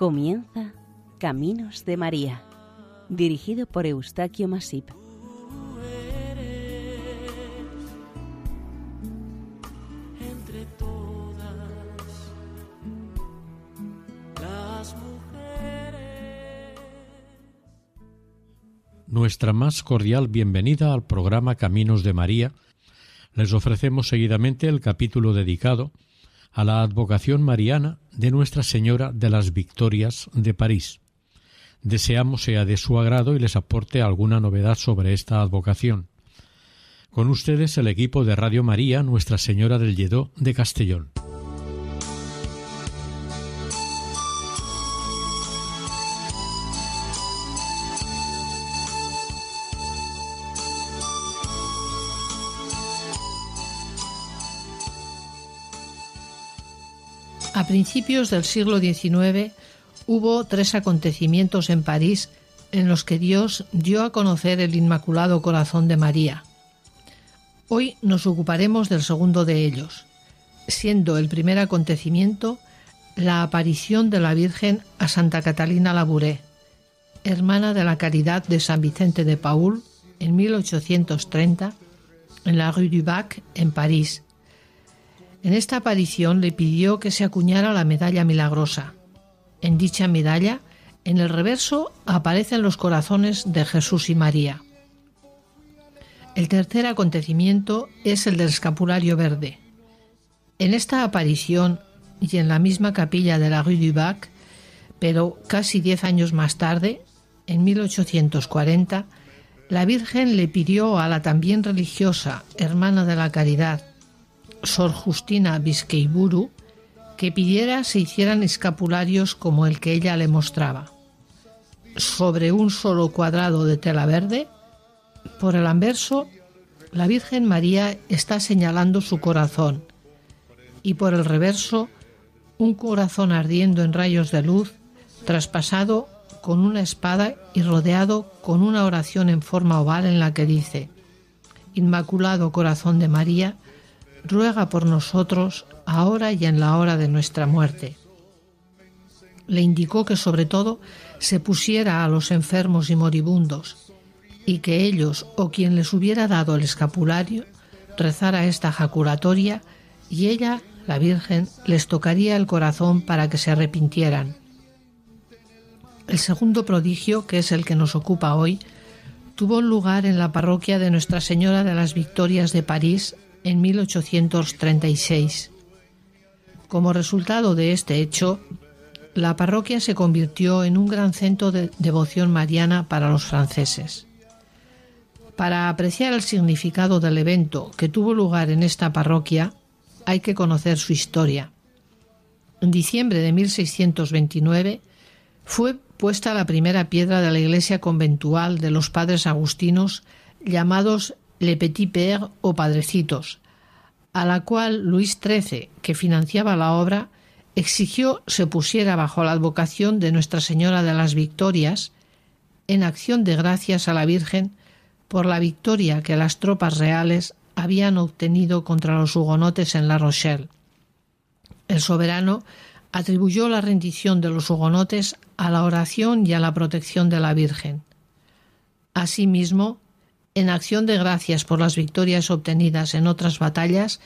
Comienza Caminos de María, dirigido por Eustaquio Masip. entre todas las mujeres. Nuestra más cordial bienvenida al programa Caminos de María. Les ofrecemos seguidamente el capítulo dedicado a la advocación mariana de Nuestra Señora de las Victorias de París. Deseamos sea de su agrado y les aporte alguna novedad sobre esta advocación. Con ustedes el equipo de Radio María Nuestra Señora del Lledó de Castellón. A principios del siglo XIX hubo tres acontecimientos en París en los que Dios dio a conocer el Inmaculado Corazón de María. Hoy nos ocuparemos del segundo de ellos, siendo el primer acontecimiento la aparición de la Virgen a Santa Catalina Labouré, hermana de la Caridad de San Vicente de Paul, en 1830, en la Rue du Bac, en París. En esta aparición le pidió que se acuñara la medalla milagrosa. En dicha medalla, en el reverso, aparecen los corazones de Jesús y María. El tercer acontecimiento es el del escapulario verde. En esta aparición y en la misma capilla de la Rue du Bac, pero casi diez años más tarde, en 1840, la Virgen le pidió a la también religiosa, hermana de la Caridad, Sor Justina Bisqueiburu, que pidiera se hicieran escapularios como el que ella le mostraba. Sobre un solo cuadrado de tela verde, por el anverso, la Virgen María está señalando su corazón y por el reverso, un corazón ardiendo en rayos de luz, traspasado con una espada y rodeado con una oración en forma oval en la que dice, Inmaculado Corazón de María, ruega por nosotros ahora y en la hora de nuestra muerte. Le indicó que sobre todo se pusiera a los enfermos y moribundos, y que ellos o quien les hubiera dado el escapulario rezara esta jaculatoria y ella, la Virgen, les tocaría el corazón para que se arrepintieran. El segundo prodigio, que es el que nos ocupa hoy, tuvo lugar en la parroquia de Nuestra Señora de las Victorias de París en 1836. Como resultado de este hecho, la parroquia se convirtió en un gran centro de devoción mariana para los franceses. Para apreciar el significado del evento que tuvo lugar en esta parroquia, hay que conocer su historia. En diciembre de 1629 fue puesta la primera piedra de la iglesia conventual de los padres agustinos llamados Le Petit Père o Padrecitos, a la cual Luis XIII, que financiaba la obra, exigió se pusiera bajo la advocación de Nuestra Señora de las Victorias, en acción de gracias a la Virgen por la victoria que las tropas reales habían obtenido contra los hugonotes en La Rochelle. El soberano atribuyó la rendición de los hugonotes a la oración y a la protección de la Virgen. Asimismo, en acción de gracias por las victorias obtenidas en otras batallas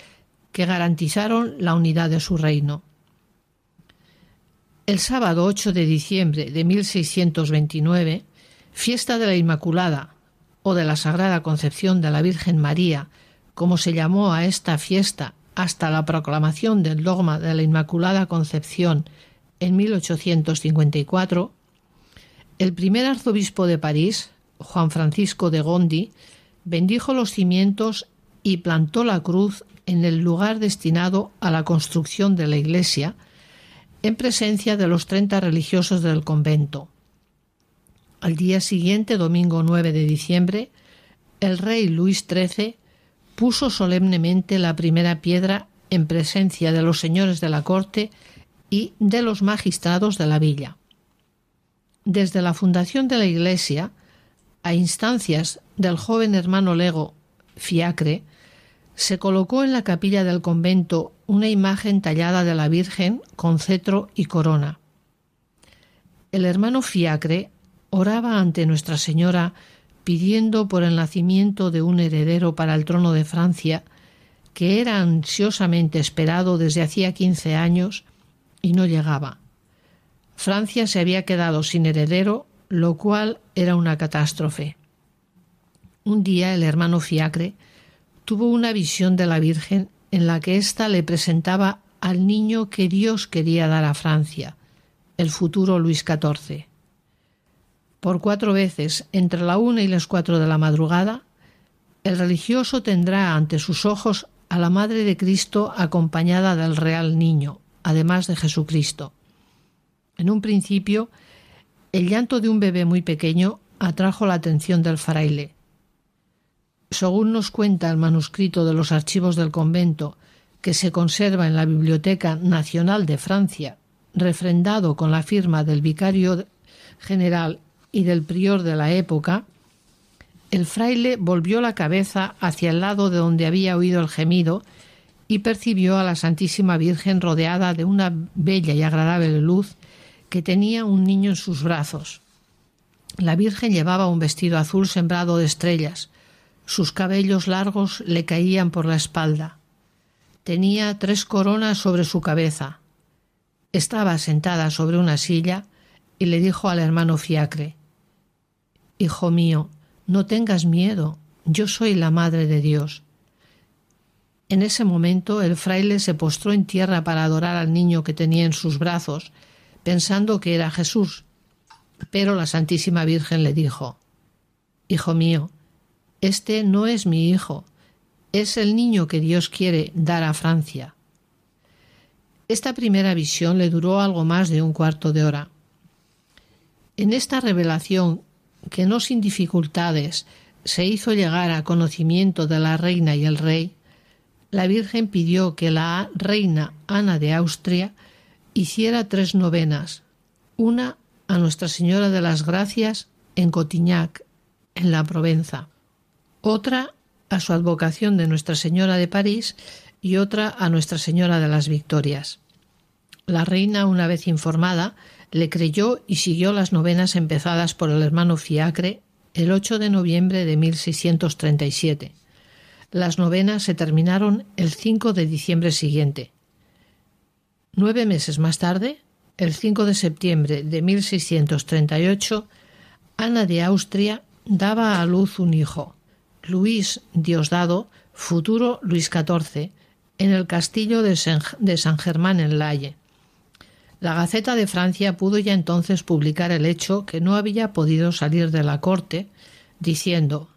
que garantizaron la unidad de su reino. El sábado 8 de diciembre de 1629, fiesta de la Inmaculada o de la Sagrada Concepción de la Virgen María, como se llamó a esta fiesta hasta la proclamación del dogma de la Inmaculada Concepción en 1854, el primer arzobispo de París, Juan Francisco de Gondi, bendijo los cimientos y plantó la cruz en el lugar destinado a la construcción de la iglesia, en presencia de los treinta religiosos del convento. Al día siguiente, domingo 9 de diciembre, el rey Luis XIII puso solemnemente la primera piedra en presencia de los señores de la corte y de los magistrados de la villa. Desde la fundación de la iglesia, a instancias del joven hermano Lego, Fiacre, se colocó en la capilla del convento una imagen tallada de la Virgen con cetro y corona. El hermano Fiacre oraba ante Nuestra Señora pidiendo por el nacimiento de un heredero para el trono de Francia, que era ansiosamente esperado desde hacía quince años y no llegaba. Francia se había quedado sin heredero, lo cual era una catástrofe. Un día el hermano Fiacre tuvo una visión de la Virgen en la que ésta le presentaba al niño que Dios quería dar a Francia, el futuro Luis XIV. Por cuatro veces, entre la una y las cuatro de la madrugada, el religioso tendrá ante sus ojos a la Madre de Cristo acompañada del real niño, además de Jesucristo. En un principio, el llanto de un bebé muy pequeño atrajo la atención del fraile. Según nos cuenta el manuscrito de los archivos del convento, que se conserva en la Biblioteca Nacional de Francia, refrendado con la firma del vicario general y del prior de la época, el fraile volvió la cabeza hacia el lado de donde había oído el gemido y percibió a la Santísima Virgen rodeada de una bella y agradable luz que tenía un niño en sus brazos. La Virgen llevaba un vestido azul sembrado de estrellas. Sus cabellos largos le caían por la espalda. Tenía tres coronas sobre su cabeza. Estaba sentada sobre una silla y le dijo al hermano Fiacre Hijo mío, no tengas miedo, yo soy la Madre de Dios. En ese momento el fraile se postró en tierra para adorar al niño que tenía en sus brazos, pensando que era Jesús. Pero la Santísima Virgen le dijo Hijo mío, este no es mi hijo, es el niño que Dios quiere dar a Francia. Esta primera visión le duró algo más de un cuarto de hora. En esta revelación, que no sin dificultades se hizo llegar a conocimiento de la reina y el rey, la Virgen pidió que la reina Ana de Austria hiciera tres novenas, una a Nuestra Señora de las Gracias en Cotignac, en la Provenza, otra a su advocación de Nuestra Señora de París y otra a Nuestra Señora de las Victorias. La reina, una vez informada, le creyó y siguió las novenas empezadas por el hermano Fiacre el 8 de noviembre de 1637. Las novenas se terminaron el 5 de diciembre siguiente. Nueve meses más tarde, el 5 de septiembre de 1638, Ana de Austria daba a luz un hijo, Luis Diosdado, futuro Luis XIV, en el castillo de San Germán en Laye. La Gaceta de Francia pudo ya entonces publicar el hecho que no había podido salir de la corte, diciendo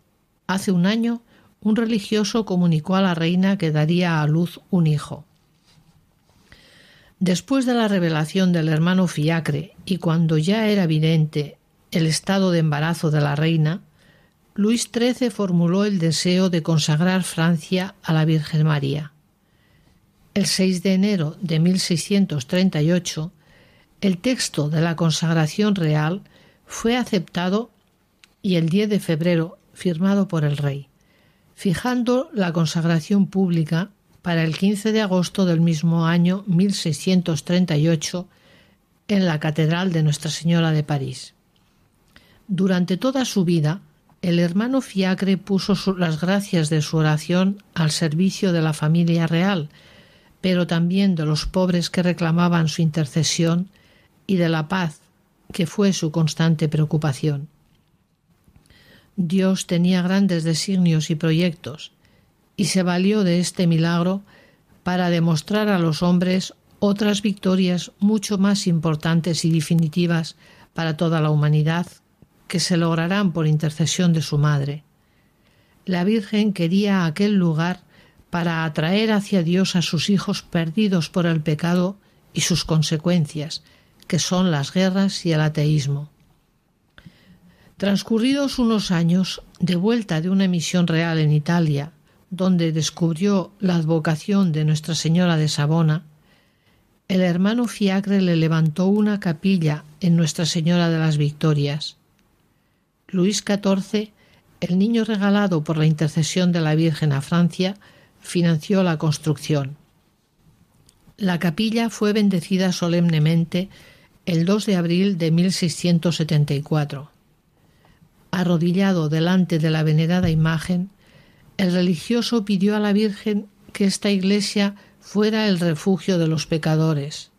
Hace un año un religioso comunicó a la reina que daría a luz un hijo. Después de la revelación del hermano Fiacre y cuando ya era evidente el estado de embarazo de la reina, Luis XIII formuló el deseo de consagrar Francia a la Virgen María. El 6 de enero de 1638, el texto de la consagración real fue aceptado y el 10 de febrero firmado por el rey, fijando la consagración pública para el 15 de agosto del mismo año 1638 en la Catedral de Nuestra Señora de París. Durante toda su vida, el hermano Fiacre puso las gracias de su oración al servicio de la familia real, pero también de los pobres que reclamaban su intercesión y de la paz, que fue su constante preocupación. Dios tenía grandes designios y proyectos, y se valió de este milagro para demostrar a los hombres otras victorias mucho más importantes y definitivas para toda la humanidad que se lograrán por intercesión de su madre. La Virgen quería aquel lugar para atraer hacia Dios a sus hijos perdidos por el pecado y sus consecuencias, que son las guerras y el ateísmo. Transcurridos unos años, de vuelta de una misión real en Italia, donde descubrió la advocación de Nuestra Señora de Sabona, el hermano Fiacre le levantó una capilla en Nuestra Señora de las Victorias. Luis XIV, el niño regalado por la intercesión de la Virgen a Francia, financió la construcción. La capilla fue bendecida solemnemente el 2 de abril de 1674. Arrodillado delante de la venerada imagen, el religioso pidió a la Virgen que esta iglesia fuera el refugio de los pecadores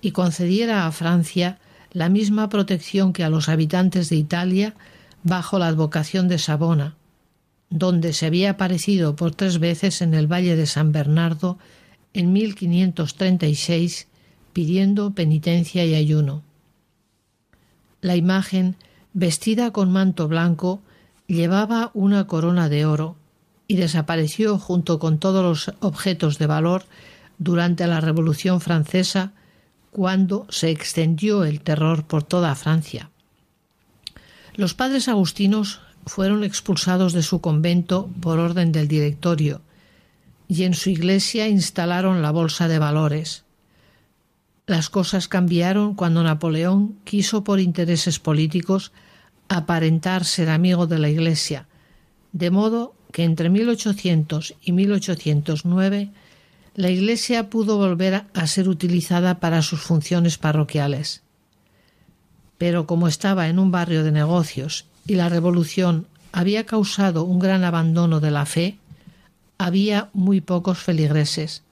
y concediera a Francia la misma protección que a los habitantes de Italia bajo la advocación de Sabona, donde se había aparecido por tres veces en el Valle de San Bernardo en 1536 pidiendo penitencia y ayuno. La imagen, vestida con manto blanco, llevaba una corona de oro y desapareció junto con todos los objetos de valor durante la Revolución Francesa cuando se extendió el terror por toda Francia. Los padres agustinos fueron expulsados de su convento por orden del directorio y en su iglesia instalaron la bolsa de valores. Las cosas cambiaron cuando Napoleón quiso por intereses políticos aparentar ser amigo de la iglesia, de modo que entre 1800 y 1809 la iglesia pudo volver a ser utilizada para sus funciones parroquiales. Pero como estaba en un barrio de negocios y la revolución había causado un gran abandono de la fe, había muy pocos feligreses.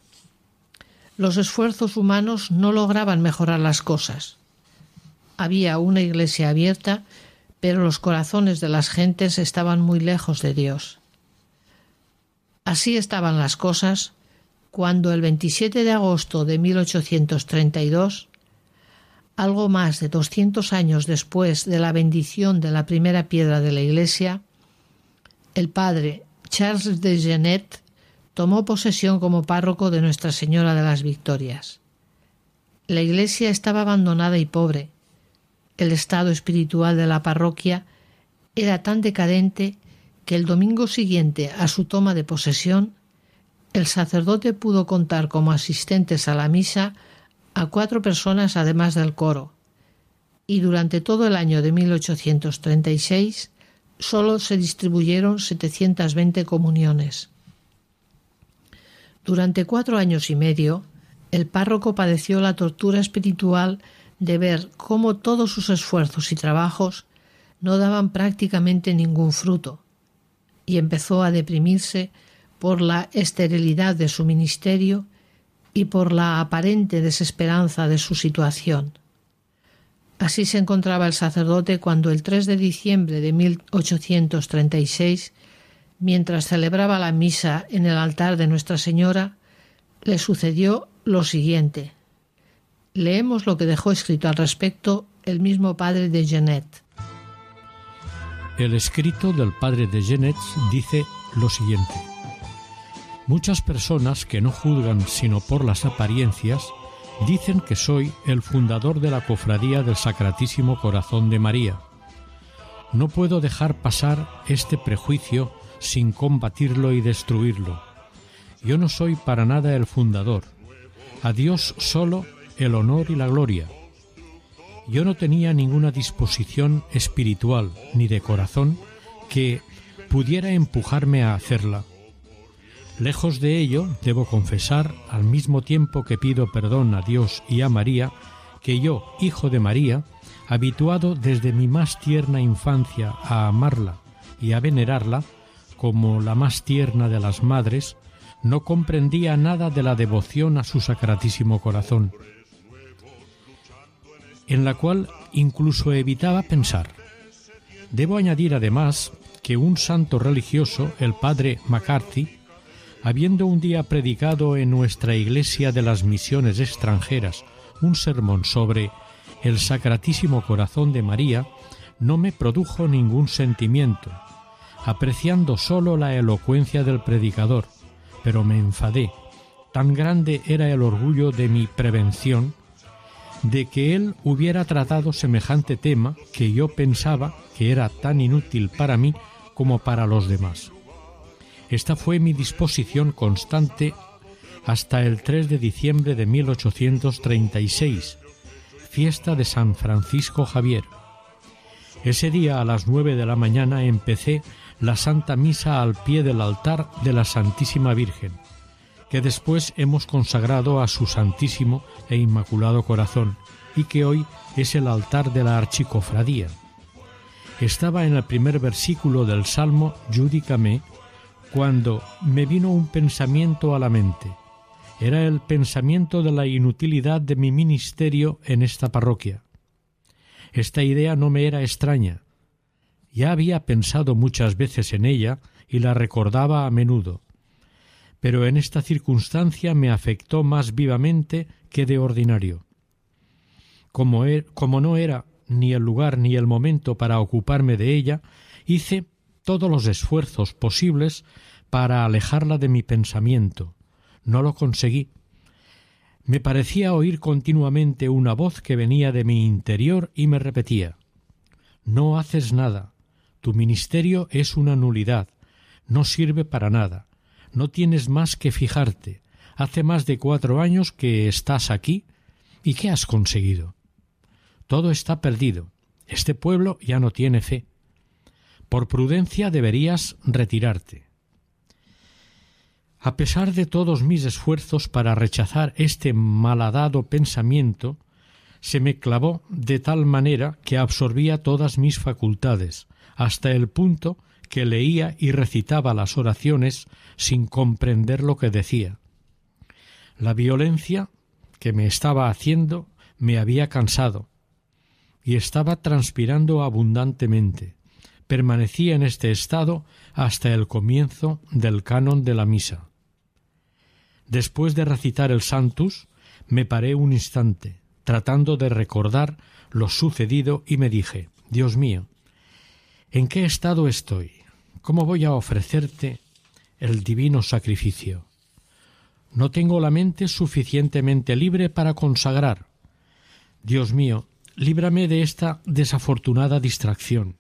Los esfuerzos humanos no lograban mejorar las cosas. Había una iglesia abierta, pero los corazones de las gentes estaban muy lejos de Dios. Así estaban las cosas cuando el 27 de agosto de 1832, algo más de 200 años después de la bendición de la primera piedra de la iglesia, el padre Charles de Genet tomó posesión como párroco de Nuestra Señora de las Victorias. La iglesia estaba abandonada y pobre. El estado espiritual de la parroquia era tan decadente que el domingo siguiente a su toma de posesión, el sacerdote pudo contar como asistentes a la misa a cuatro personas además del coro, y durante todo el año de 1836 solo se distribuyeron 720 comuniones. Durante cuatro años y medio, el párroco padeció la tortura espiritual de ver cómo todos sus esfuerzos y trabajos no daban prácticamente ningún fruto, y empezó a deprimirse por la esterilidad de su ministerio y por la aparente desesperanza de su situación. Así se encontraba el sacerdote cuando el 3 de diciembre de 1836, mientras celebraba la misa en el altar de Nuestra Señora, le sucedió lo siguiente. Leemos lo que dejó escrito al respecto el mismo padre de Genet. El escrito del padre de Genet dice lo siguiente. Muchas personas que no juzgan sino por las apariencias Dicen que soy el fundador de la Cofradía del Sacratísimo Corazón de María. No puedo dejar pasar este prejuicio sin combatirlo y destruirlo. Yo no soy para nada el fundador. A Dios solo el honor y la gloria. Yo no tenía ninguna disposición espiritual ni de corazón que pudiera empujarme a hacerla. Lejos de ello, debo confesar, al mismo tiempo que pido perdón a Dios y a María, que yo, hijo de María, habituado desde mi más tierna infancia a amarla y a venerarla, como la más tierna de las madres, no comprendía nada de la devoción a su sacratísimo corazón, en la cual incluso evitaba pensar. Debo añadir además que un santo religioso, el padre McCarthy, habiendo un día predicado en nuestra Iglesia de las Misiones extranjeras un sermón sobre el Sacratísimo Corazón de María, no me produjo ningún sentimiento, apreciando sólo la elocuencia del predicador, pero me enfadé. Tan grande era el orgullo de mi prevención de que él hubiera tratado semejante tema que yo pensaba que era tan inútil para mí como para los demás. Esta fue mi disposición constante hasta el 3 de diciembre de 1836, fiesta de San Francisco Javier. Ese día a las nueve de la mañana empecé la Santa Misa al pie del altar de la Santísima Virgen, que después hemos consagrado a su Santísimo e Inmaculado Corazón y que hoy es el altar de la archicofradía. Estaba en el primer versículo del Salmo Judicame cuando me vino un pensamiento a la mente. Era el pensamiento de la inutilidad de mi ministerio en esta parroquia. Esta idea no me era extraña. Ya había pensado muchas veces en ella y la recordaba a menudo pero en esta circunstancia me afectó más vivamente que de ordinario. Como, er, como, no era ni el lugar ni el momento para ocuparme de ella, hice todos los esfuerzos posibles para alejarla de mi pensamiento. No lo conseguí. Me parecía oír continuamente una voz que venía de mi interior y me repetía No haces nada. Tu ministerio es una nulidad. No sirve para nada no tienes más que fijarte. Hace más de cuatro años que estás aquí y ¿qué has conseguido? Todo está perdido. Este pueblo ya no tiene fe. Por prudencia deberías retirarte. A pesar de todos mis esfuerzos para rechazar este malhadado pensamiento, se me clavó de tal manera que absorbía todas mis facultades, hasta el punto que leía y recitaba las oraciones sin comprender lo que decía. La violencia que me estaba haciendo me había cansado y estaba transpirando abundantemente. Permanecía en este estado hasta el comienzo del canon de la misa. Después de recitar el Santus, me paré un instante, tratando de recordar lo sucedido, y me dije Dios mío, ¿en qué estado estoy? ¿Cómo voy a ofrecerte el divino sacrificio? No tengo la mente suficientemente libre para consagrar. Dios mío, líbrame de esta desafortunada distracción.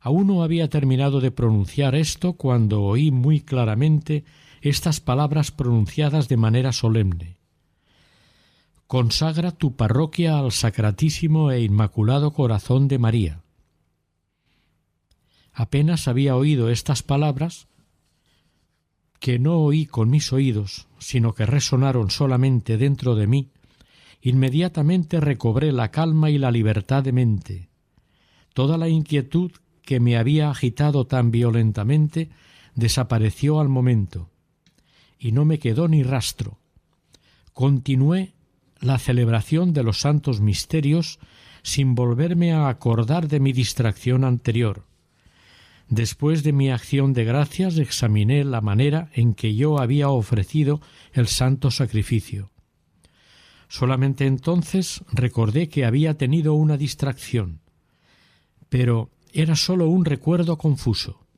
Aún no había terminado de pronunciar esto cuando oí muy claramente estas palabras pronunciadas de manera solemne. Consagra tu parroquia al Sacratísimo e Inmaculado Corazón de María. Apenas había oído estas palabras, que no oí con mis oídos, sino que resonaron solamente dentro de mí, inmediatamente recobré la calma y la libertad de mente. Toda la inquietud que me había agitado tan violentamente desapareció al momento, y no me quedó ni rastro. Continué la celebración de los santos misterios sin volverme a acordar de mi distracción anterior. Después de mi acción de gracias examiné la manera en que yo había ofrecido el santo sacrificio. Solamente entonces recordé que había tenido una distracción, pero era sólo un recuerdo confuso,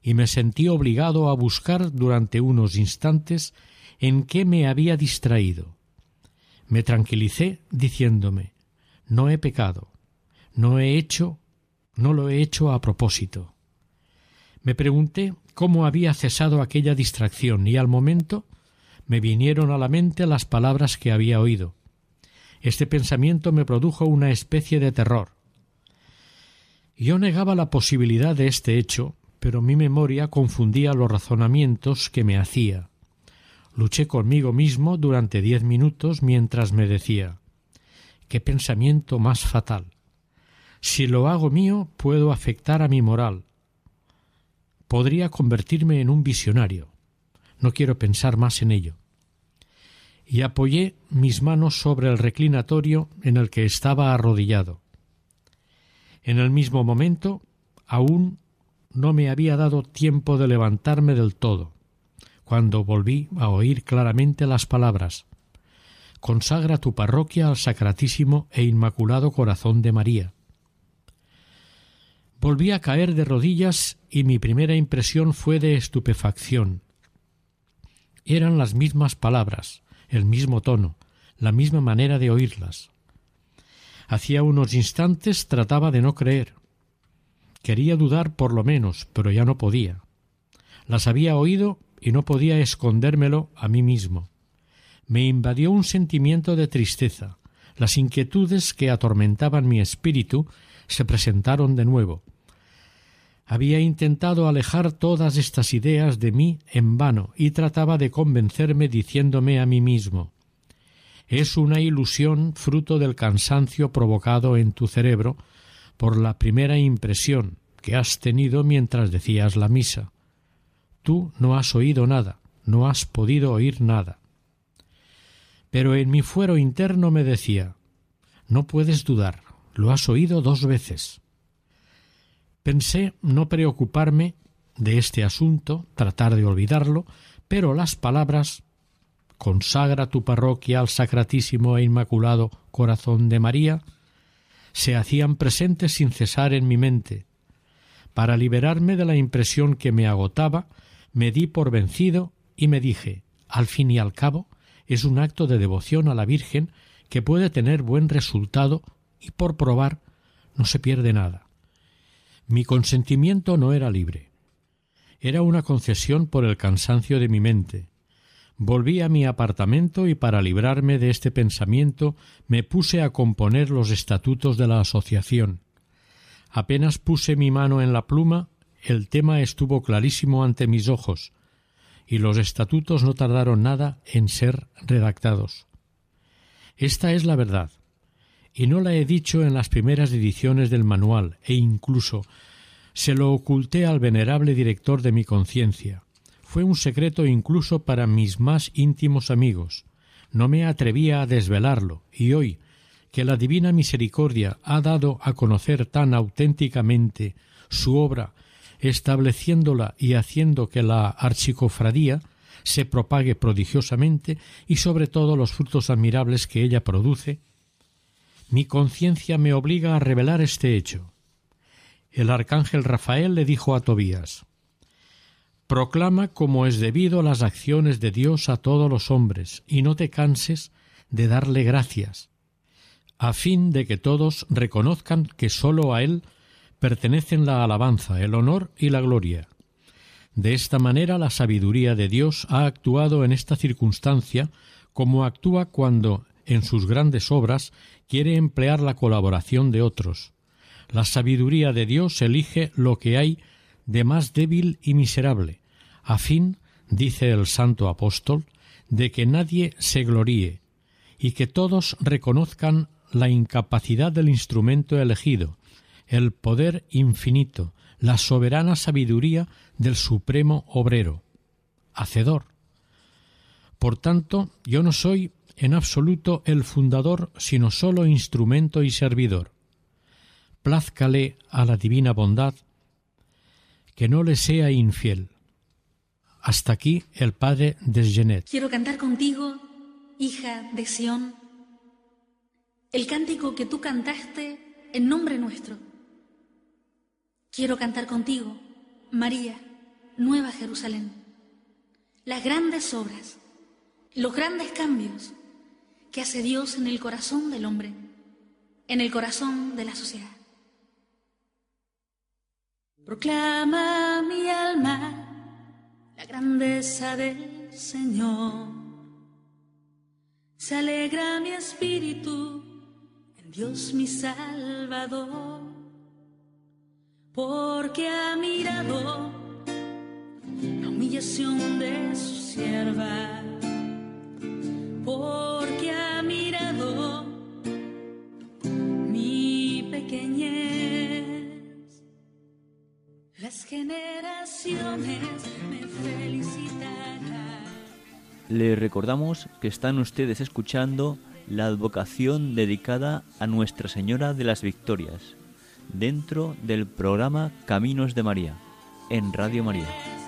y me sentí obligado a buscar durante unos instantes en qué me había distraído. Me tranquilicé diciéndome no he pecado, no he hecho, no lo he hecho a propósito. Me pregunté cómo había cesado aquella distracción y al momento me vinieron a la mente las palabras que había oído. Este pensamiento me produjo una especie de terror. Yo negaba la posibilidad de este hecho, pero mi memoria confundía los razonamientos que me hacía. Luché conmigo mismo durante diez minutos mientras me decía qué pensamiento más fatal. Si lo hago mío puedo afectar a mi moral, podría convertirme en un visionario. No quiero pensar más en ello. Y apoyé mis manos sobre el reclinatorio en el que estaba arrodillado. En el mismo momento, aún no me había dado tiempo de levantarme del todo, cuando volví a oír claramente las palabras Consagra tu parroquia al Sacratísimo e Inmaculado Corazón de María. Volví a caer de rodillas y mi primera impresión fue de estupefacción. Eran las mismas palabras, el mismo tono, la misma manera de oírlas. Hacía unos instantes trataba de no creer. Quería dudar por lo menos, pero ya no podía. Las había oído y no podía escondérmelo a mí mismo. Me invadió un sentimiento de tristeza. Las inquietudes que atormentaban mi espíritu se presentaron de nuevo. Había intentado alejar todas estas ideas de mí en vano y trataba de convencerme diciéndome a mí mismo es una ilusión fruto del cansancio provocado en tu cerebro por la primera impresión que has tenido mientras decías la misa. Tú no has oído nada, no has podido oír nada. Pero en mi fuero interno me decía No puedes dudar, lo has oído dos veces. Pensé no preocuparme de este asunto, tratar de olvidarlo, pero las palabras consagra tu parroquia al Sacratísimo e Inmaculado Corazón de María, se hacían presentes sin cesar en mi mente. Para liberarme de la impresión que me agotaba, me di por vencido y me dije, al fin y al cabo, es un acto de devoción a la Virgen que puede tener buen resultado y por probar no se pierde nada. Mi consentimiento no era libre. Era una concesión por el cansancio de mi mente, Volví a mi apartamento y para librarme de este pensamiento me puse a componer los estatutos de la asociación. Apenas puse mi mano en la pluma, el tema estuvo clarísimo ante mis ojos, y los estatutos no tardaron nada en ser redactados. Esta es la verdad, y no la he dicho en las primeras ediciones del manual, e incluso se lo oculté al venerable director de mi conciencia fue un secreto incluso para mis más íntimos amigos. No me atrevía a desvelarlo, y hoy, que la divina misericordia ha dado a conocer tan auténticamente su obra, estableciéndola y haciendo que la archicofradía se propague prodigiosamente y sobre todo los frutos admirables que ella produce, mi conciencia me obliga a revelar este hecho. El arcángel Rafael le dijo a Tobías Proclama como es debido las acciones de Dios a todos los hombres, y no te canses de darle gracias, a fin de que todos reconozcan que sólo a Él pertenecen la alabanza, el honor y la gloria. De esta manera la sabiduría de Dios ha actuado en esta circunstancia como actúa cuando, en sus grandes obras, quiere emplear la colaboración de otros. La sabiduría de Dios elige lo que hay de más débil y miserable, a fin, dice el santo apóstol, de que nadie se gloríe, y que todos reconozcan la incapacidad del instrumento elegido, el poder infinito, la soberana sabiduría del supremo obrero, hacedor. Por tanto, yo no soy en absoluto el fundador, sino sólo instrumento y servidor. Plázcale a la divina bondad que no le sea infiel. Hasta aquí el padre de Quiero cantar contigo, hija de Sión, el cántico que tú cantaste en nombre nuestro. Quiero cantar contigo, María, Nueva Jerusalén, las grandes obras, los grandes cambios que hace Dios en el corazón del hombre, en el corazón de la sociedad. Proclama mi alma la grandeza del Señor. Se alegra mi espíritu en Dios mi Salvador, porque ha mirado la humillación de su sierva, porque Las generaciones me felicitarán. Le recordamos que están ustedes escuchando la advocación dedicada a Nuestra Señora de las Victorias, dentro del programa Caminos de María, en Radio María.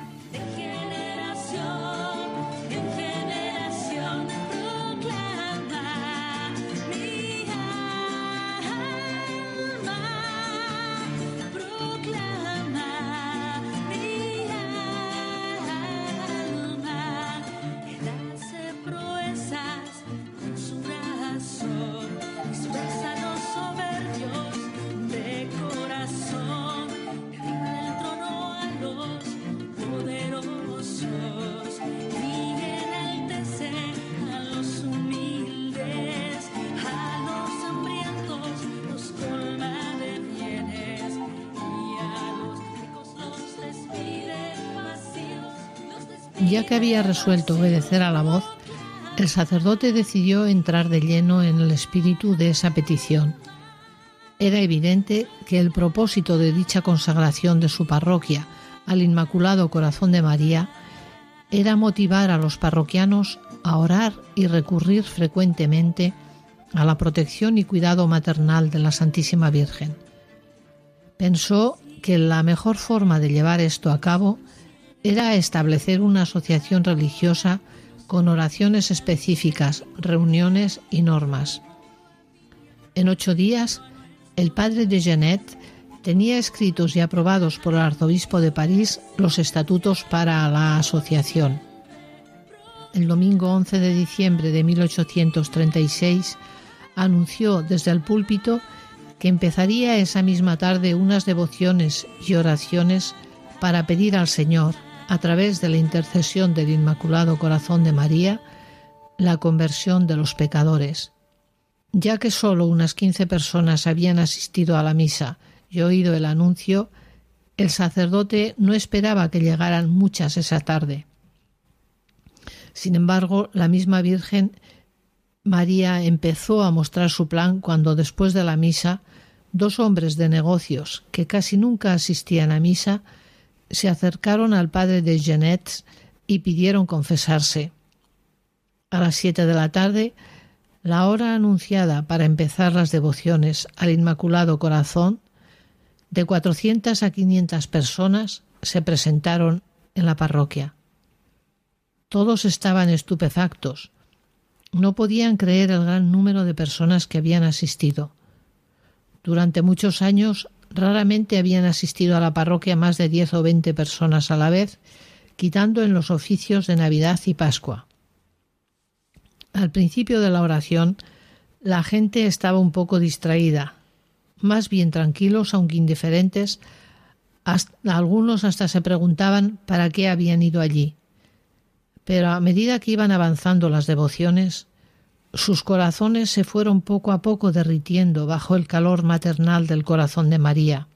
Ya que había resuelto obedecer a la voz, el sacerdote decidió entrar de lleno en el espíritu de esa petición. Era evidente que el propósito de dicha consagración de su parroquia al Inmaculado Corazón de María era motivar a los parroquianos a orar y recurrir frecuentemente a la protección y cuidado maternal de la Santísima Virgen. Pensó que la mejor forma de llevar esto a cabo era establecer una asociación religiosa con oraciones específicas, reuniones y normas. En ocho días, el padre de Genet tenía escritos y aprobados por el arzobispo de París los estatutos para la asociación. El domingo 11 de diciembre de 1836 anunció desde el púlpito que empezaría esa misma tarde unas devociones y oraciones para pedir al Señor, a través de la intercesión del Inmaculado Corazón de María, la conversión de los pecadores. Ya que solo unas quince personas habían asistido a la misa y oído el anuncio, el sacerdote no esperaba que llegaran muchas esa tarde. Sin embargo, la misma Virgen María empezó a mostrar su plan cuando después de la misa dos hombres de negocios que casi nunca asistían a misa se acercaron al padre de Jeanette y pidieron confesarse. A las siete de la tarde, la hora anunciada para empezar las devociones al Inmaculado Corazón, de cuatrocientas a quinientas personas se presentaron en la parroquia. Todos estaban estupefactos. No podían creer el gran número de personas que habían asistido. Durante muchos años raramente habían asistido a la parroquia más de diez o veinte personas a la vez, quitando en los oficios de Navidad y Pascua. Al principio de la oración, la gente estaba un poco distraída, más bien tranquilos, aunque indiferentes, algunos hasta se preguntaban para qué habían ido allí. Pero a medida que iban avanzando las devociones, sus corazones se fueron poco a poco derritiendo bajo el calor maternal del corazón de María.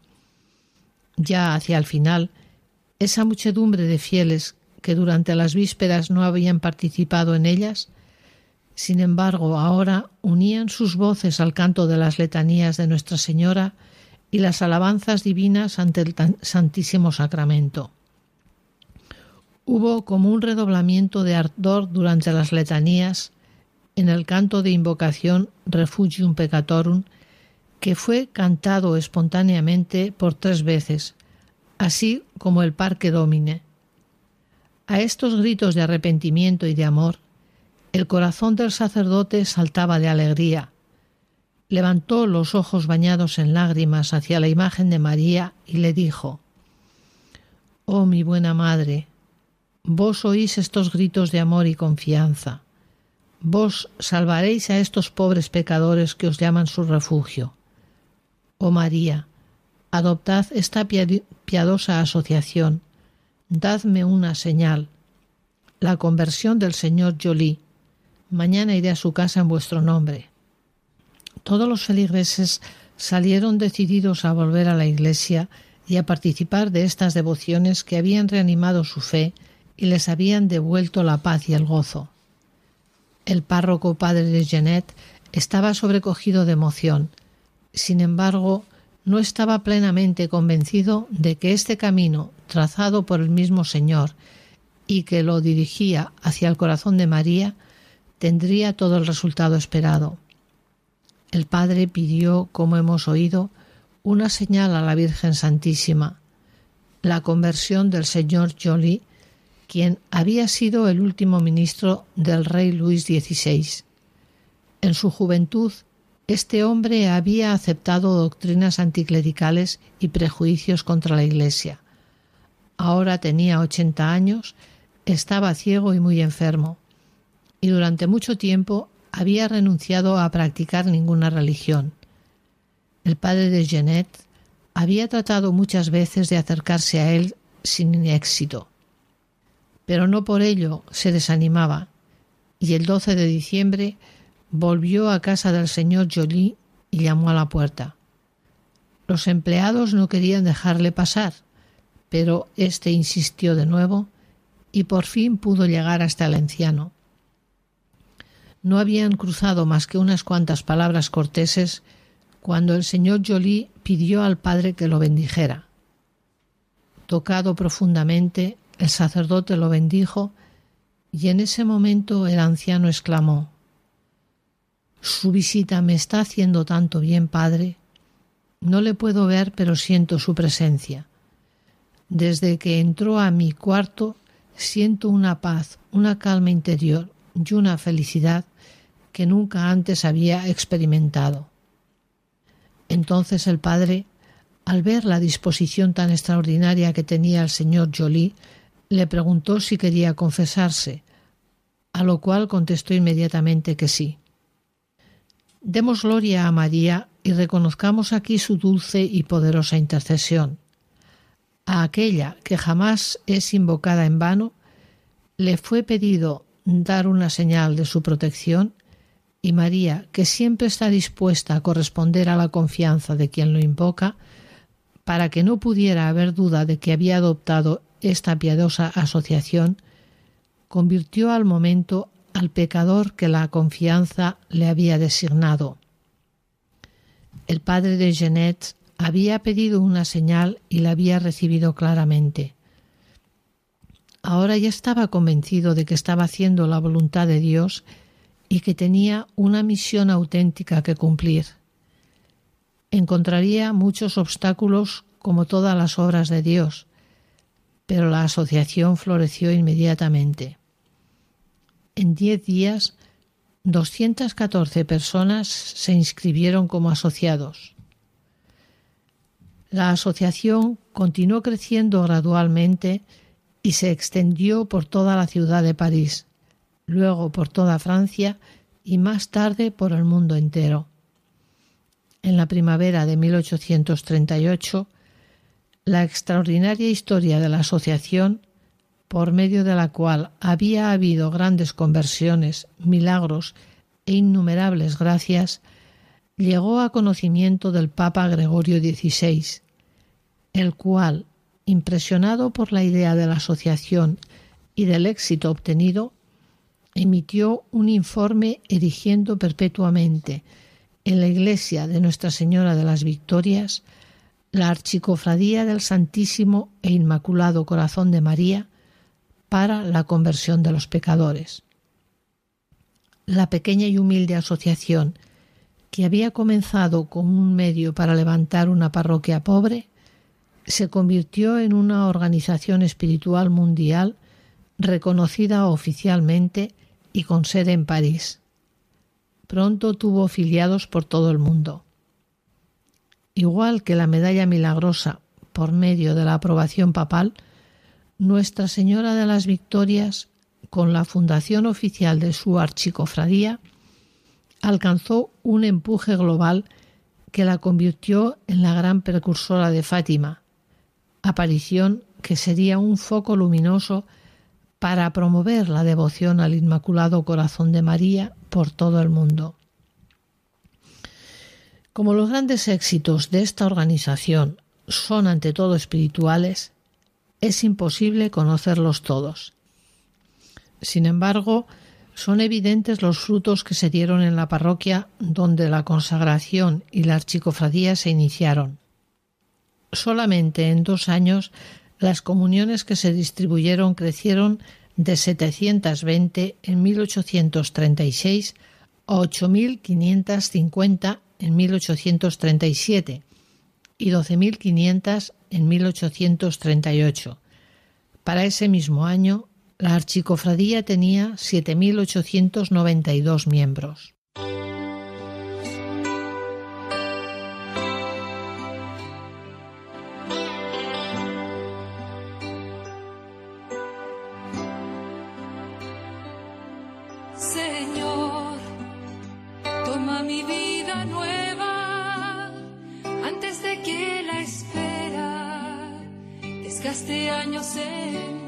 Ya hacia el final, esa muchedumbre de fieles que durante las vísperas no habían participado en ellas, sin embargo ahora unían sus voces al canto de las letanías de Nuestra Señora y las alabanzas divinas ante el Santísimo Sacramento. Hubo como un redoblamiento de ardor durante las letanías en el canto de invocación Refugium Peccatorum, que fue cantado espontáneamente por tres veces, así como el Parque Domine. A estos gritos de arrepentimiento y de amor, el corazón del sacerdote saltaba de alegría. Levantó los ojos bañados en lágrimas hacia la imagen de María y le dijo Oh mi buena madre, vos oís estos gritos de amor y confianza vos salvaréis a estos pobres pecadores que os llaman su refugio. Oh María, adoptad esta piadosa asociación, dadme una señal, la conversión del señor Joly. Mañana iré a su casa en vuestro nombre. Todos los feligreses salieron decididos a volver a la iglesia y a participar de estas devociones que habían reanimado su fe y les habían devuelto la paz y el gozo. El párroco padre de Jeanette estaba sobrecogido de emoción. Sin embargo, no estaba plenamente convencido de que este camino, trazado por el mismo Señor y que lo dirigía hacia el corazón de María, tendría todo el resultado esperado. El Padre pidió, como hemos oído, una señal a la Virgen Santísima, la conversión del señor Joly quien había sido el último ministro del rey Luis XVI. En su juventud, este hombre había aceptado doctrinas anticlericales y prejuicios contra la Iglesia. Ahora tenía ochenta años, estaba ciego y muy enfermo, y durante mucho tiempo había renunciado a practicar ninguna religión. El padre de Genet había tratado muchas veces de acercarse a él sin éxito pero no por ello se desanimaba, y el 12 de diciembre volvió a casa del señor Joly y llamó a la puerta. Los empleados no querían dejarle pasar, pero éste insistió de nuevo y por fin pudo llegar hasta el anciano. No habían cruzado más que unas cuantas palabras corteses cuando el señor Joly pidió al padre que lo bendijera. Tocado profundamente, el sacerdote lo bendijo y en ese momento el anciano exclamó Su visita me está haciendo tanto bien, padre. No le puedo ver, pero siento su presencia. Desde que entró a mi cuarto, siento una paz, una calma interior y una felicidad que nunca antes había experimentado. Entonces el padre, al ver la disposición tan extraordinaria que tenía el señor Joly, le preguntó si quería confesarse, a lo cual contestó inmediatamente que sí. Demos gloria a María y reconozcamos aquí su dulce y poderosa intercesión. A aquella que jamás es invocada en vano, le fue pedido dar una señal de su protección y María, que siempre está dispuesta a corresponder a la confianza de quien lo invoca, para que no pudiera haber duda de que había adoptado esta piadosa asociación, convirtió al momento al pecador que la confianza le había designado. El padre de Jeanette había pedido una señal y la había recibido claramente. Ahora ya estaba convencido de que estaba haciendo la voluntad de Dios y que tenía una misión auténtica que cumplir. Encontraría muchos obstáculos como todas las obras de Dios, pero la asociación floreció inmediatamente. En diez días, 214 personas se inscribieron como asociados. La asociación continuó creciendo gradualmente y se extendió por toda la ciudad de París, luego por toda Francia y más tarde por el mundo entero. En la primavera de 1838, la extraordinaria historia de la asociación, por medio de la cual había habido grandes conversiones, milagros e innumerables gracias, llegó a conocimiento del Papa Gregorio XVI, el cual, impresionado por la idea de la asociación y del éxito obtenido, emitió un informe erigiendo perpetuamente en la iglesia de Nuestra Señora de las Victorias la Archicofradía del Santísimo e Inmaculado Corazón de María para la conversión de los pecadores. La pequeña y humilde asociación, que había comenzado como un medio para levantar una parroquia pobre, se convirtió en una organización espiritual mundial reconocida oficialmente y con sede en París. Pronto tuvo afiliados por todo el mundo. Igual que la medalla milagrosa por medio de la aprobación papal, Nuestra Señora de las Victorias, con la fundación oficial de su archicofradía, alcanzó un empuje global que la convirtió en la gran precursora de Fátima, aparición que sería un foco luminoso para promover la devoción al Inmaculado Corazón de María por todo el mundo. Como los grandes éxitos de esta organización son ante todo espirituales, es imposible conocerlos todos. Sin embargo, son evidentes los frutos que se dieron en la parroquia donde la consagración y la archicofradía se iniciaron. Solamente en dos años las comuniones que se distribuyeron crecieron de 720 en 1836 a 8.550 en 1837 y 12.500 en 1838. Para ese mismo año, la archicofradía tenía 7.892 miembros. dedicaste años en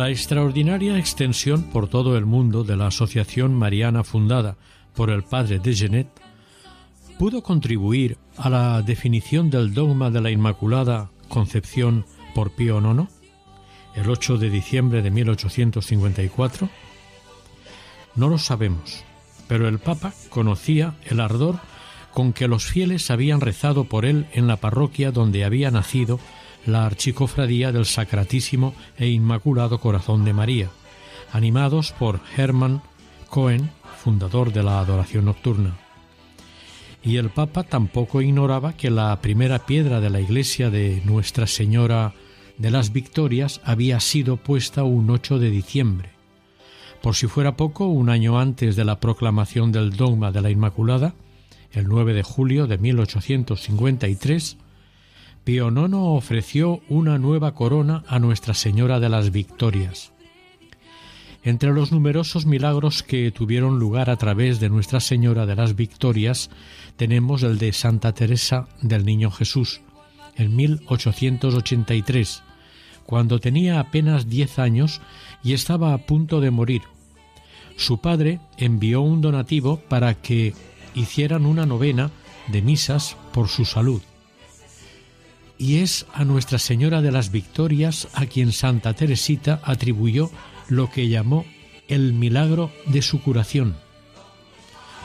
La extraordinaria extensión por todo el mundo de la Asociación Mariana fundada por el padre de Genet pudo contribuir a la definición del dogma de la Inmaculada Concepción por Pío IX el 8 de diciembre de 1854? No lo sabemos, pero el Papa conocía el ardor con que los fieles habían rezado por él en la parroquia donde había nacido la archicofradía del Sacratísimo e Inmaculado Corazón de María, animados por Hermann Cohen, fundador de la adoración nocturna. Y el Papa tampoco ignoraba que la primera piedra de la iglesia de Nuestra Señora de las Victorias había sido puesta un 8 de diciembre. Por si fuera poco, un año antes de la proclamación del dogma de la Inmaculada, el 9 de julio de 1853, Pío IX ofreció una nueva corona a Nuestra Señora de las Victorias. Entre los numerosos milagros que tuvieron lugar a través de Nuestra Señora de las Victorias tenemos el de Santa Teresa del Niño Jesús, en 1883, cuando tenía apenas diez años y estaba a punto de morir. Su padre envió un donativo para que hicieran una novena de misas por su salud. Y es a Nuestra Señora de las Victorias a quien Santa Teresita atribuyó lo que llamó el milagro de su curación.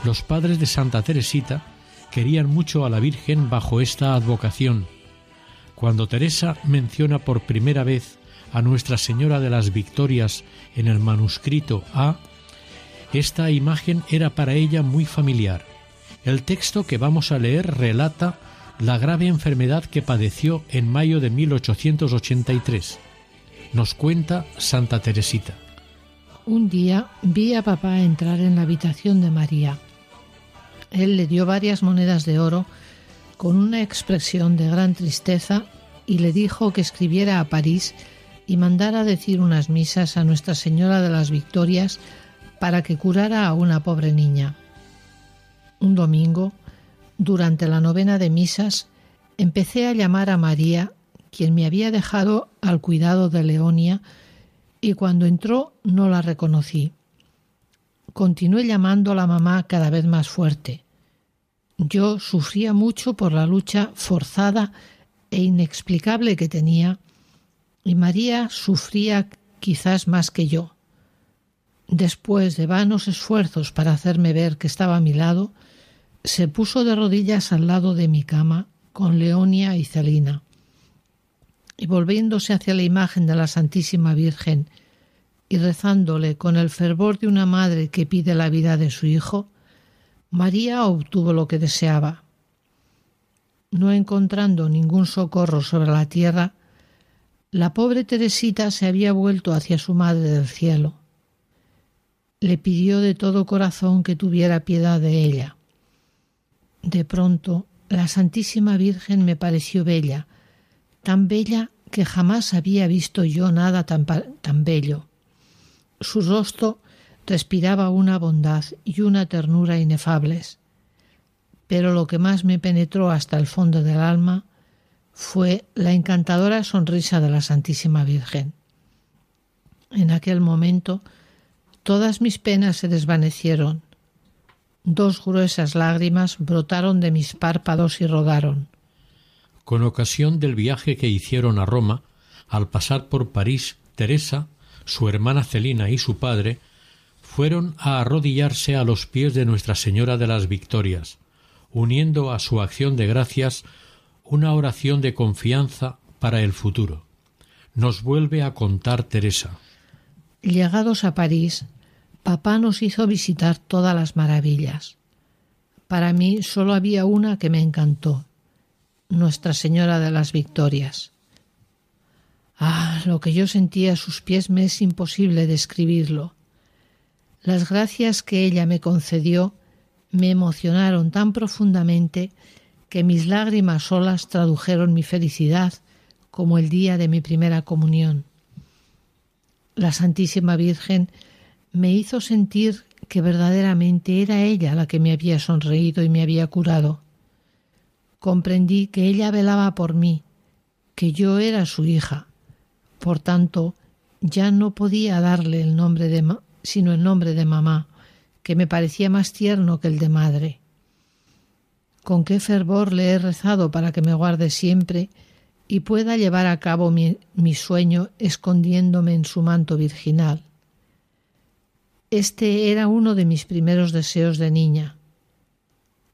Los padres de Santa Teresita querían mucho a la Virgen bajo esta advocación cuando Teresa menciona por primera vez a Nuestra Señora de las Victorias en el manuscrito A, esta imagen era para ella muy familiar. El texto que vamos a leer relata la grave enfermedad que padeció en mayo de 1883. Nos cuenta Santa Teresita. Un día vi a papá entrar en la habitación de María. Él le dio varias monedas de oro con una expresión de gran tristeza y le dijo que escribiera a París y mandara decir unas misas a Nuestra Señora de las Victorias para que curara a una pobre niña. Un domingo, durante la novena de misas, empecé a llamar a María, quien me había dejado al cuidado de Leonia, y cuando entró no la reconocí. Continué llamando a la mamá cada vez más fuerte. Yo sufría mucho por la lucha forzada e inexplicable que tenía, y María sufría quizás más que yo. Después de vanos esfuerzos para hacerme ver que estaba a mi lado, se puso de rodillas al lado de mi cama con Leonia y Celina. Y volviéndose hacia la imagen de la Santísima Virgen y rezándole con el fervor de una madre que pide la vida de su hijo, María obtuvo lo que deseaba. No encontrando ningún socorro sobre la tierra, la pobre Teresita se había vuelto hacia su Madre del Cielo. Le pidió de todo corazón que tuviera piedad de ella. De pronto, la Santísima Virgen me pareció bella, tan bella que jamás había visto yo nada tan, tan bello. Su rostro respiraba una bondad y una ternura inefables. Pero lo que más me penetró hasta el fondo del alma fue la encantadora sonrisa de la Santísima Virgen. En aquel momento todas mis penas se desvanecieron. Dos gruesas lágrimas brotaron de mis párpados y rodaron. Con ocasión del viaje que hicieron a Roma, al pasar por París, Teresa, su hermana Celina y su padre fueron a arrodillarse a los pies de Nuestra Señora de las Victorias, uniendo a su acción de gracias una oración de confianza para el futuro. Nos vuelve a contar Teresa. Llegados a París, papá nos hizo visitar todas las maravillas. Para mí solo había una que me encantó, Nuestra Señora de las Victorias. Ah, lo que yo sentía a sus pies me es imposible describirlo. Las gracias que ella me concedió me emocionaron tan profundamente que mis lágrimas solas tradujeron mi felicidad como el día de mi primera comunión. La Santísima Virgen me hizo sentir que verdaderamente era ella la que me había sonreído y me había curado. Comprendí que ella velaba por mí, que yo era su hija. Por tanto, ya no podía darle el nombre de ma sino el nombre de mamá, que me parecía más tierno que el de madre. Con qué fervor le he rezado para que me guarde siempre y pueda llevar a cabo mi, mi sueño escondiéndome en su manto virginal. Este era uno de mis primeros deseos de niña.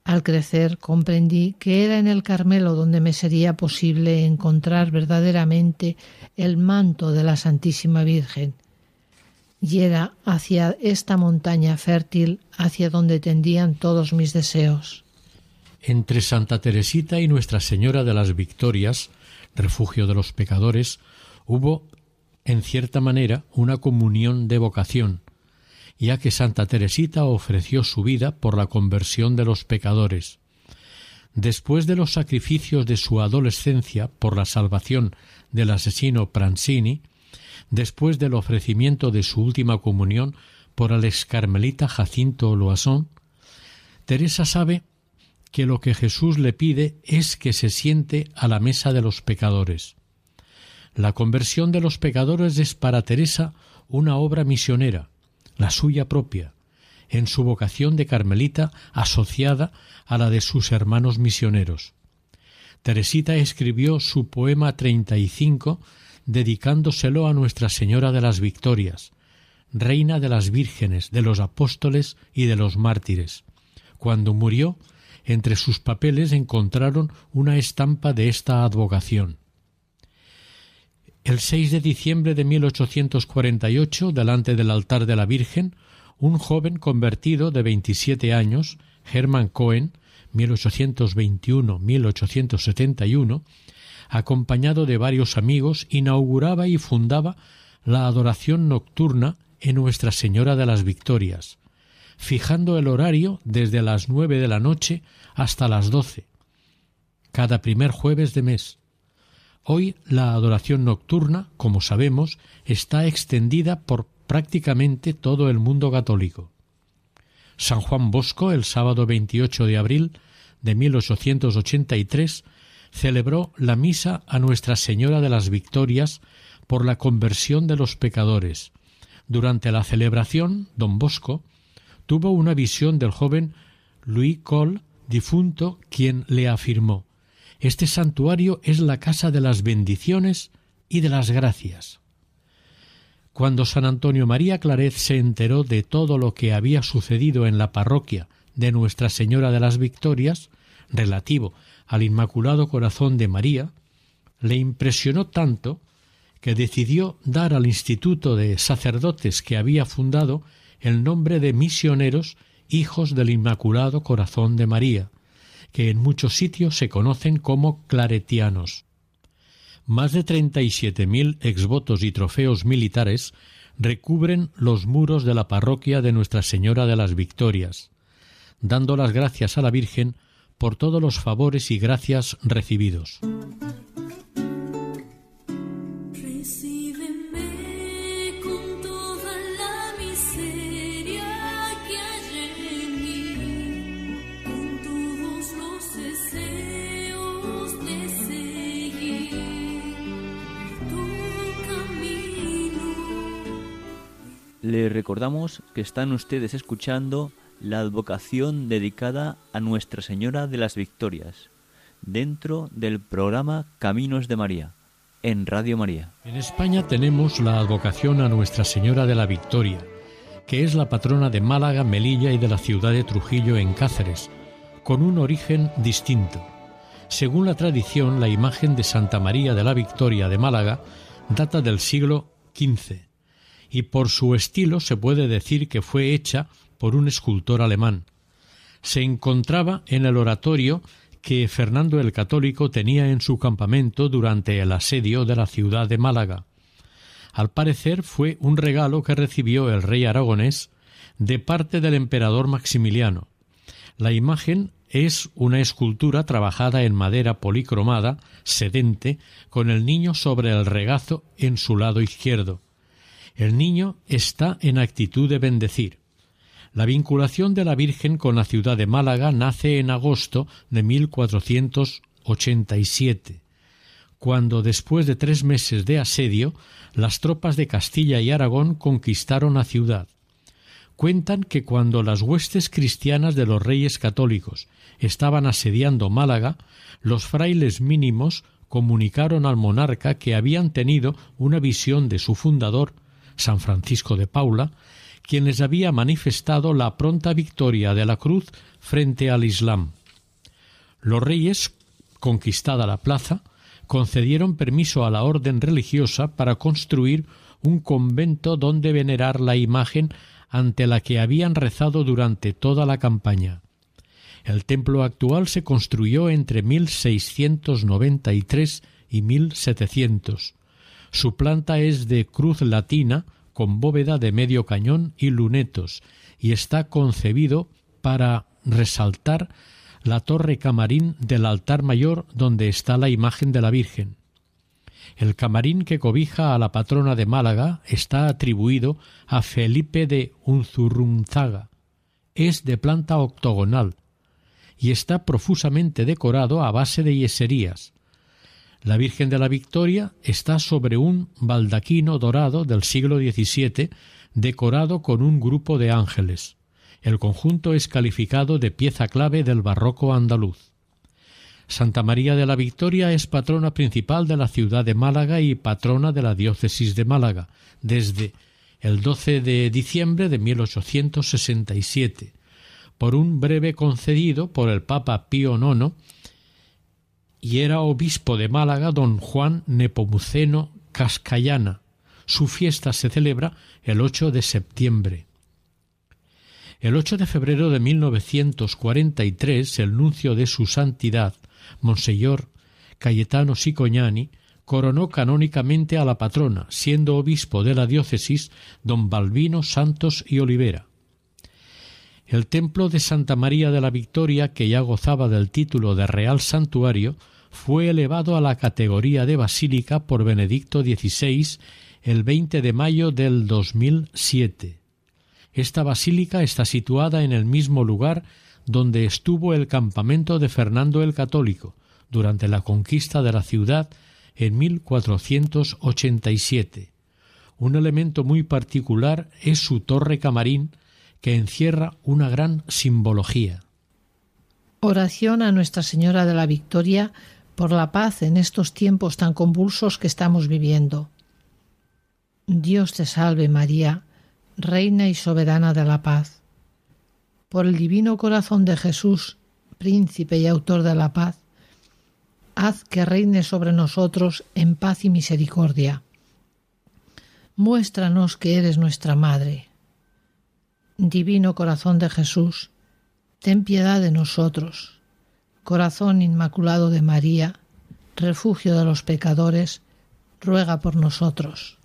Al crecer comprendí que era en el Carmelo donde me sería posible encontrar verdaderamente el manto de la Santísima Virgen, y era hacia esta montaña fértil hacia donde tendían todos mis deseos. Entre Santa Teresita y Nuestra Señora de las Victorias, refugio de los pecadores, hubo, en cierta manera, una comunión de vocación, ya que Santa Teresita ofreció su vida por la conversión de los pecadores. Después de los sacrificios de su adolescencia por la salvación del asesino Pransini, después del ofrecimiento de su última comunión por el ex carmelita Jacinto Loasón, Teresa sabe que lo que Jesús le pide es que se siente a la mesa de los pecadores. La conversión de los pecadores es para Teresa una obra misionera, la suya propia, en su vocación de carmelita asociada a la de sus hermanos misioneros. Teresita escribió su poema treinta y cinco dedicándoselo a Nuestra Señora de las Victorias, reina de las vírgenes, de los apóstoles y de los mártires. Cuando murió, entre sus papeles encontraron una estampa de esta advocación. El 6 de diciembre de 1848, delante del altar de la Virgen, un joven convertido de 27 años, Hermann Cohen, 1821-1871, acompañado de varios amigos, inauguraba y fundaba la adoración nocturna en Nuestra Señora de las Victorias, fijando el horario desde las nueve de la noche hasta las doce, cada primer jueves de mes, Hoy la adoración nocturna, como sabemos, está extendida por prácticamente todo el mundo católico. San Juan Bosco, el sábado 28 de abril de 1883, celebró la misa a Nuestra Señora de las Victorias por la conversión de los pecadores. Durante la celebración, don Bosco tuvo una visión del joven Louis Cole, difunto, quien le afirmó este santuario es la casa de las bendiciones y de las gracias. Cuando San Antonio María Claret se enteró de todo lo que había sucedido en la parroquia de Nuestra Señora de las Victorias, relativo al Inmaculado Corazón de María, le impresionó tanto que decidió dar al instituto de sacerdotes que había fundado el nombre de misioneros hijos del Inmaculado Corazón de María, que en muchos sitios se conocen como claretianos. Más de treinta y siete mil exvotos y trofeos militares recubren los muros de la parroquia de Nuestra Señora de las Victorias, dando las gracias a la Virgen por todos los favores y gracias recibidos. Le recordamos que están ustedes escuchando la advocación dedicada a Nuestra Señora de las Victorias, dentro del programa Caminos de María, en Radio María. En España tenemos la advocación a Nuestra Señora de la Victoria, que es la patrona de Málaga, Melilla y de la ciudad de Trujillo en Cáceres, con un origen distinto. Según la tradición, la imagen de Santa María de la Victoria de Málaga data del siglo XV y por su estilo se puede decir que fue hecha por un escultor alemán. Se encontraba en el oratorio que Fernando el Católico tenía en su campamento durante el asedio de la ciudad de Málaga. Al parecer fue un regalo que recibió el rey aragonés de parte del emperador Maximiliano. La imagen es una escultura trabajada en madera policromada, sedente, con el niño sobre el regazo en su lado izquierdo. El niño está en actitud de bendecir. La vinculación de la Virgen con la ciudad de Málaga nace en agosto de 1487, cuando después de tres meses de asedio, las tropas de Castilla y Aragón conquistaron la ciudad. Cuentan que cuando las huestes cristianas de los reyes católicos estaban asediando Málaga, los frailes mínimos comunicaron al monarca que habían tenido una visión de su fundador, San Francisco de Paula, quien les había manifestado la pronta victoria de la cruz frente al Islam. Los reyes, conquistada la plaza, concedieron permiso a la orden religiosa para construir un convento donde venerar la imagen ante la que habían rezado durante toda la campaña. El templo actual se construyó entre 1693 y 1700. Su planta es de cruz latina con bóveda de medio cañón y lunetos y está concebido para resaltar la torre camarín del altar mayor donde está la imagen de la Virgen. El camarín que cobija a la patrona de Málaga está atribuido a Felipe de Unzurrunzaga. Es de planta octogonal y está profusamente decorado a base de yeserías. La Virgen de la Victoria está sobre un baldaquino dorado del siglo XVII decorado con un grupo de ángeles. El conjunto es calificado de pieza clave del barroco andaluz. Santa María de la Victoria es patrona principal de la ciudad de Málaga y patrona de la diócesis de Málaga desde el 12 de diciembre de 1867 por un breve concedido por el Papa Pío IX y era obispo de Málaga don Juan Nepomuceno Cascayana. Su fiesta se celebra el 8 de septiembre. El 8 de febrero de 1943, el nuncio de su santidad, Monseñor Cayetano Sicoñani, coronó canónicamente a la patrona, siendo obispo de la diócesis don Balbino Santos y Olivera. El templo de Santa María de la Victoria, que ya gozaba del título de Real Santuario, fue elevado a la categoría de basílica por Benedicto XVI el 20 de mayo del 2007. Esta basílica está situada en el mismo lugar donde estuvo el campamento de Fernando el Católico durante la conquista de la ciudad en 1487. Un elemento muy particular es su torre camarín que encierra una gran simbología. Oración a Nuestra Señora de la Victoria por la paz en estos tiempos tan convulsos que estamos viviendo. Dios te salve María, Reina y Soberana de la paz. Por el divino corazón de Jesús, Príncipe y Autor de la paz, haz que reine sobre nosotros en paz y misericordia. Muéstranos que eres nuestra Madre. Divino corazón de Jesús, ten piedad de nosotros. Corazón inmaculado de María, refugio de los pecadores, ruega por nosotros.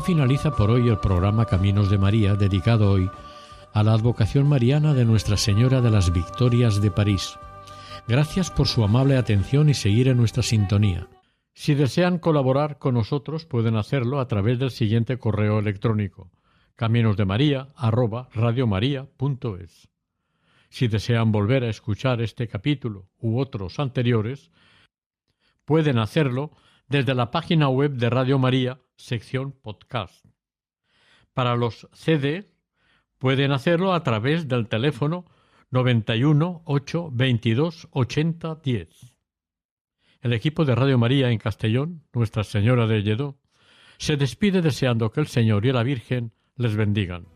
Finaliza por hoy el programa Caminos de María, dedicado hoy a la advocación mariana de Nuestra Señora de las Victorias de París. Gracias por su amable atención y seguir en nuestra sintonía. Si desean colaborar con nosotros pueden hacerlo a través del siguiente correo electrónico caminosdemaria@radiomaria.es. Si desean volver a escuchar este capítulo u otros anteriores, pueden hacerlo desde la página web de Radio María, sección podcast. Para los CD, pueden hacerlo a través del teléfono 91 8 22 80 10. El equipo de Radio María en Castellón, Nuestra Señora de Lledó, se despide deseando que el Señor y la Virgen les bendigan.